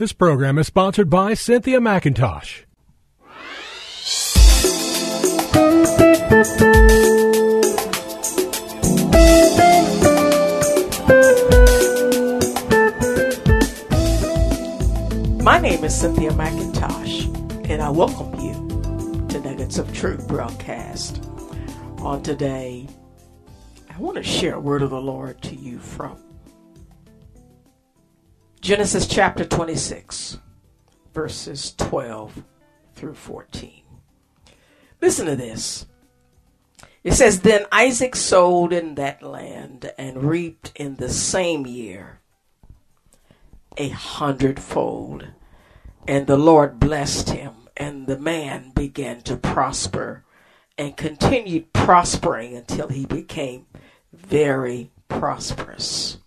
This program is sponsored by Cynthia McIntosh. My name is Cynthia McIntosh, and I welcome you to Nuggets of Truth broadcast. On today, I want to share a word of the Lord to you from Genesis chapter 26, verses 12 through 14. Listen to this. It says, Then Isaac sowed in that land and reaped in the same year a hundredfold. And the Lord blessed him, and the man began to prosper and continued prospering until he became very prosperous.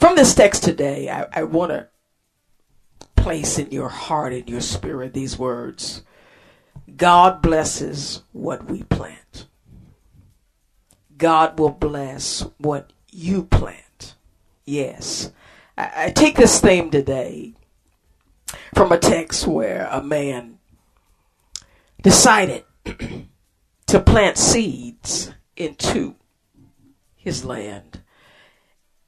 From this text today, I, I want to place in your heart and your spirit these words God blesses what we plant. God will bless what you plant. Yes. I, I take this theme today from a text where a man decided to plant seeds into his land.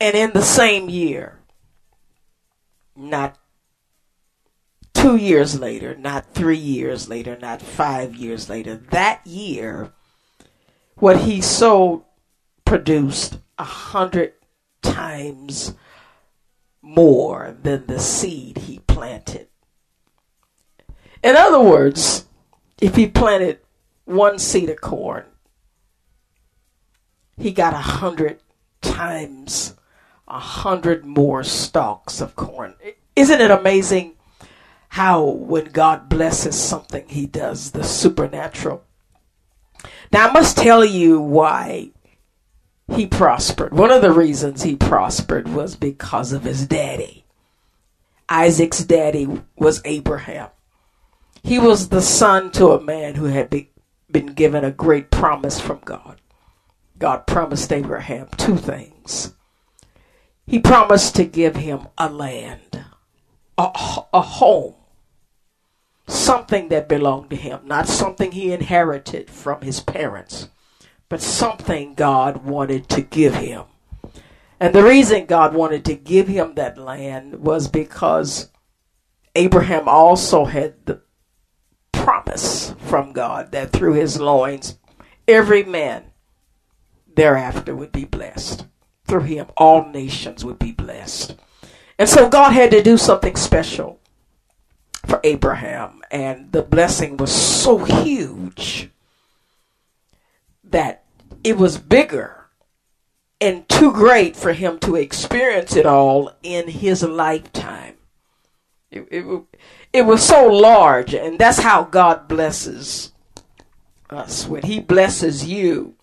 And in the same year, not two years later, not three years later, not five years later, that year, what he sold produced a hundred times more than the seed he planted. In other words, if he planted one seed of corn, he got a hundred times a hundred more stalks of corn. Isn't it amazing how when God blesses something, he does the supernatural? Now, I must tell you why he prospered. One of the reasons he prospered was because of his daddy. Isaac's daddy was Abraham. He was the son to a man who had be, been given a great promise from God. God promised Abraham two things. He promised to give him a land, a, a home, something that belonged to him, not something he inherited from his parents, but something God wanted to give him. And the reason God wanted to give him that land was because Abraham also had the promise from God that through his loins, every man thereafter would be blessed. Through him, all nations would be blessed. And so God had to do something special for Abraham, and the blessing was so huge that it was bigger and too great for him to experience it all in his lifetime. It, it, it was so large, and that's how God blesses us. When He blesses you,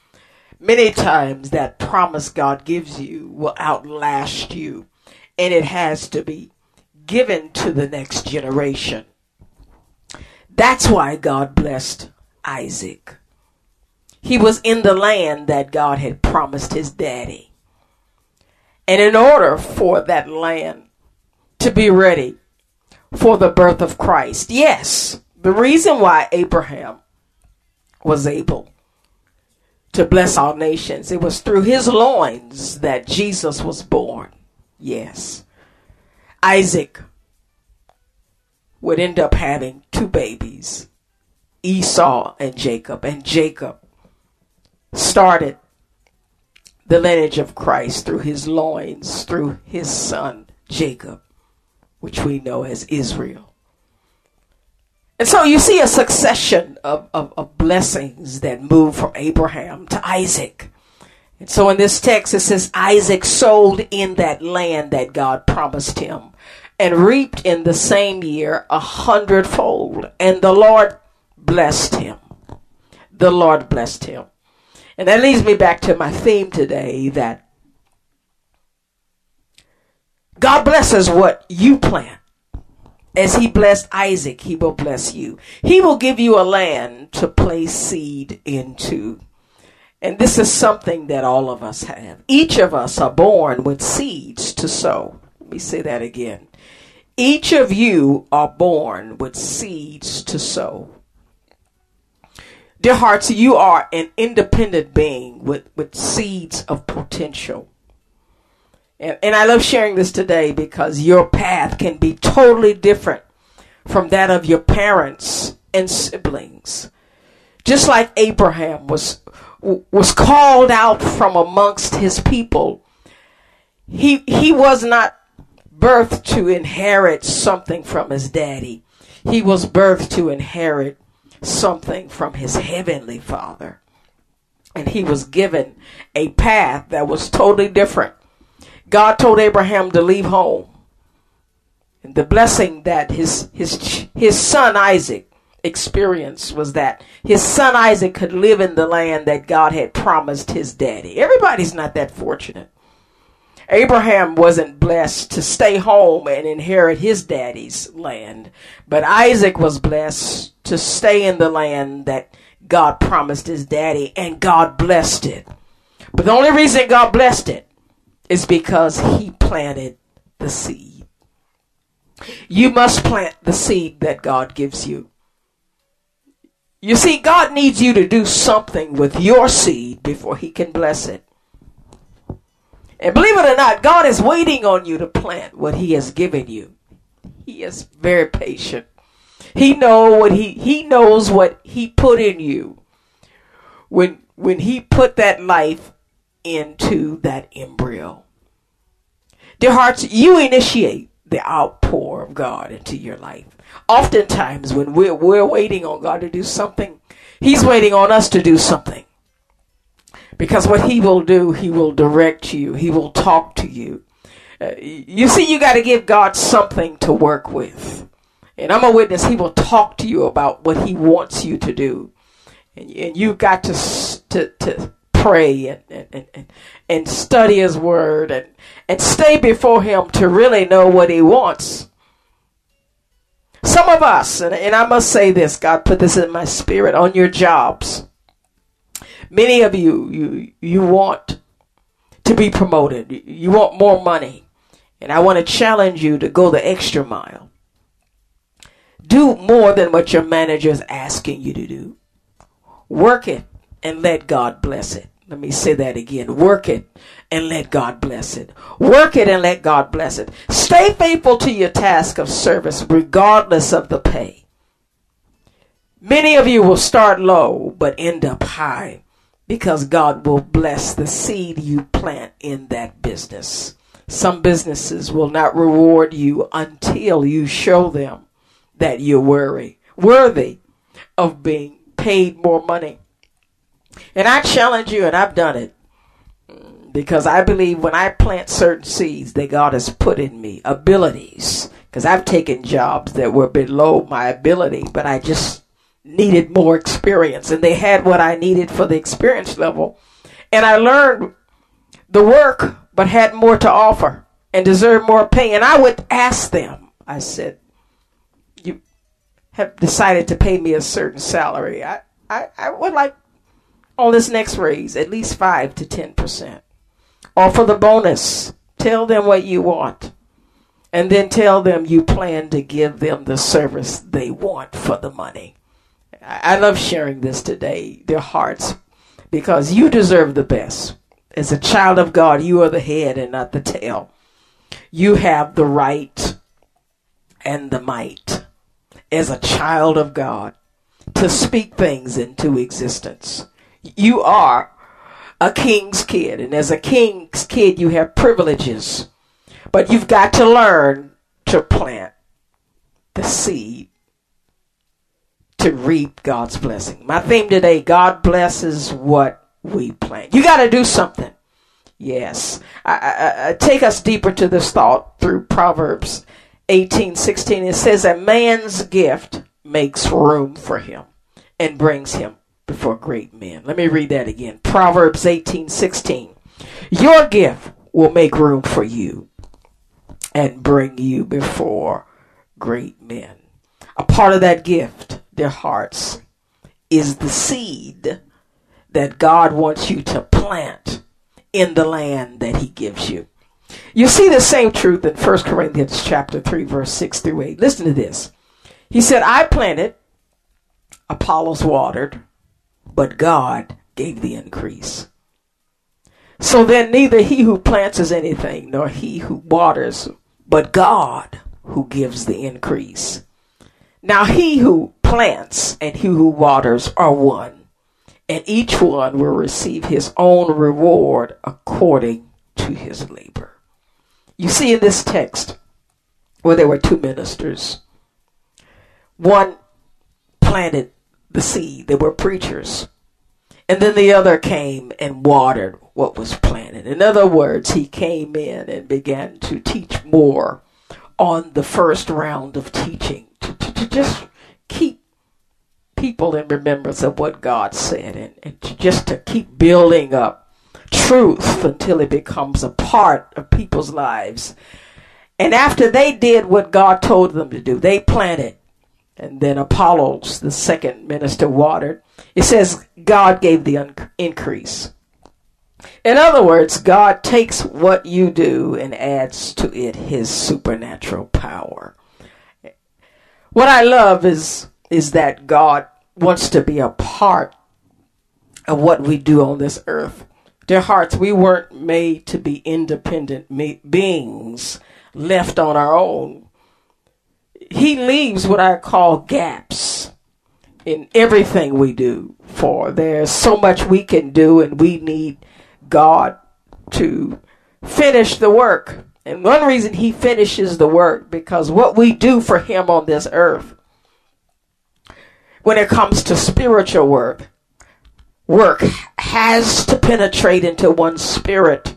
many times that promise God gives you will outlast you, and it has to be given to the next generation. That's why God blessed Isaac. He was in the land that God had promised his daddy. And in order for that land to be ready for the birth of Christ, yes, the reason why Abraham was able to bless all nations, it was through his loins that Jesus was born. Yes. Isaac would end up having two babies, Esau and Jacob. And Jacob started the lineage of Christ through his loins, through his son Jacob, which we know as Israel. And so you see a succession of, of, of blessings that move from Abraham to Isaac. And so in this text, it says Isaac sowed in that land that God promised him and reaped in the same year a hundredfold. And the Lord blessed him. The Lord blessed him. And that leads me back to my theme today that God blesses what you plant. As he blessed Isaac, he will bless you. He will give you a land to place seed into. And this is something that all of us have. Each of us are born with seeds to sow. Let me say that again. Each of you are born with seeds to sow. Dear hearts, you are an independent being with, with seeds of potential. And, I love sharing this today because your path can be totally different from that of your parents and siblings. Just like Abraham was was called out from amongst his people. He he was not birthed to inherit something from his daddy. He was birthed to inherit something from his heavenly father. And he was given a path that was totally different God told Abraham to leave home. And the blessing that his, his, his son Isaac experienced was that his son Isaac could live in the land that God had promised his daddy. Everybody's not that fortunate. Abraham wasn't blessed to stay home and inherit his daddy's land, but Isaac was blessed to stay in the land that God promised his daddy, and God blessed it. But the only reason God blessed it is because he planted the seed. You must plant the seed that God gives you. You see, God needs you to do something with your seed before he can bless it. And believe it or not, God is waiting on you to plant what he has given you. He is very patient. He know what he he knows what he put in you. When when he put that life into that embryo. Dear hearts, you initiate the outpour of God into your life. Oftentimes, when we're, we're waiting on God to do something, He's waiting on us to do something. Because what He will do, He will direct you, He will talk to you. Uh, you see, you got to give God something to work with. And I'm a witness, He will talk to you about what He wants you to do. And, and you've got to, to, to pray and, and, and, and study his word and, and stay before him to really know what he wants. Some of us, and, and I must say this, God put this in my spirit on your jobs. Many of you, you, you want to be promoted. You want more money. And I want to challenge you to go the extra mile. Do more than what your manager is asking you to do. Work it and let God bless it. Let me say that again. Work it and let God bless it. Work it and let God bless it. Stay faithful to your task of service regardless of the pay. Many of you will start low but end up high because God will bless the seed you plant in that business. Some businesses will not reward you until you show them that you're worthy, worthy of being paid more money. And I challenge you, and I've done it, because I believe when I plant certain seeds that God has put in me, abilities, because I've taken jobs that were below my ability, but I just needed more experience, and they had what I needed for the experience level. And I learned the work, but had more to offer and deserved more pay. And I would ask them, I said, You have decided to pay me a certain salary. I, I, I would like on this next raise at least 5 to 10%. Offer the bonus. Tell them what you want. And then tell them you plan to give them the service they want for the money. I love sharing this today, their hearts, because you deserve the best. As a child of God, you are the head and not the tail. You have the right and the might as a child of God to speak things into existence. You are a king's kid. And as a king's kid, you have privileges. But you've got to learn to plant the seed to reap God's blessing. My theme today God blesses what we plant. You got to do something. Yes. I, I, I, take us deeper to this thought through Proverbs 18 16. It says, A man's gift makes room for him and brings him before great men. Let me read that again. Proverbs 18 16. Your gift will make room for you and bring you before great men. A part of that gift, their hearts, is the seed that God wants you to plant in the land that he gives you. You see the same truth in 1 Corinthians chapter 3 verse 6 through 8. Listen to this. He said, I planted, Apollos watered, but God gave the increase. So then neither he who plants is anything, nor he who waters, but God who gives the increase. Now he who plants and he who waters are one, and each one will receive his own reward according to his labor. You see in this text where there were two ministers, one planted the seed, they were preachers, and then the other came and watered what was planted. In other words, he came in and began to teach more on the first round of teaching to, to, to just keep people in remembrance of what God said and, and to just to keep building up truth until it becomes a part of people's lives. And after they did what God told them to do, they planted. And then Apollos, the second minister, watered. It says God gave the un- increase. In other words, God takes what you do and adds to it his supernatural power. What I love is is that God wants to be a part of what we do on this earth. Dear hearts, we weren't made to be independent beings left on our own. He leaves what I call gaps in everything we do, for there's so much we can do, and we need God to finish the work. And one reason He finishes the work because what we do for Him on this earth when it comes to spiritual work. Work has to penetrate into one's spirit.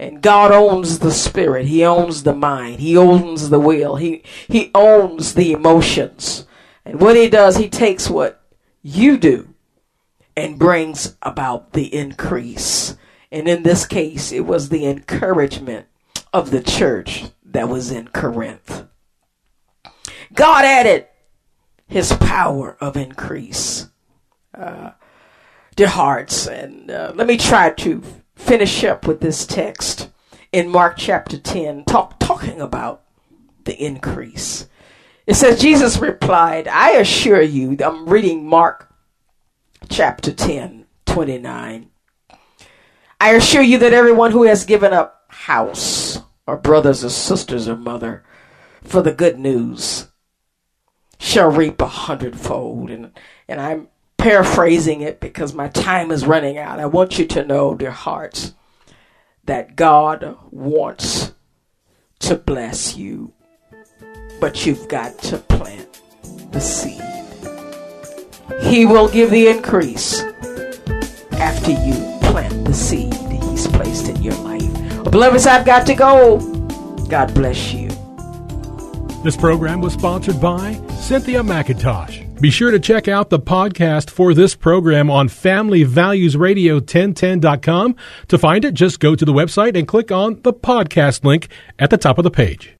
And God owns the spirit. He owns the mind. He owns the will. He, he owns the emotions. And what he does, he takes what you do and brings about the increase. And in this case, it was the encouragement of the church that was in Corinth. God added his power of increase. Uh, dear hearts, and uh, let me try to finish up with this text in Mark chapter 10, talk, talking about the increase. It says, Jesus replied, I assure you, I'm reading Mark chapter 10, 29. I assure you that everyone who has given up house, or brothers or sisters or mother, for the good news, shall reap a hundredfold. And, and I'm paraphrasing it because my time is running out. I want you to know, dear hearts, that God wants to bless you, but you've got to plant the seed. He will give the increase after you plant the seed He's placed in your life. Well, beloveds, I've got to go. God bless you. This program was sponsored by Cynthia McIntosh. Be sure to check out the podcast for this program on Family Values FamilyValuesRadio1010.com. To find it, just go to the website and click on the podcast link at the top of the page.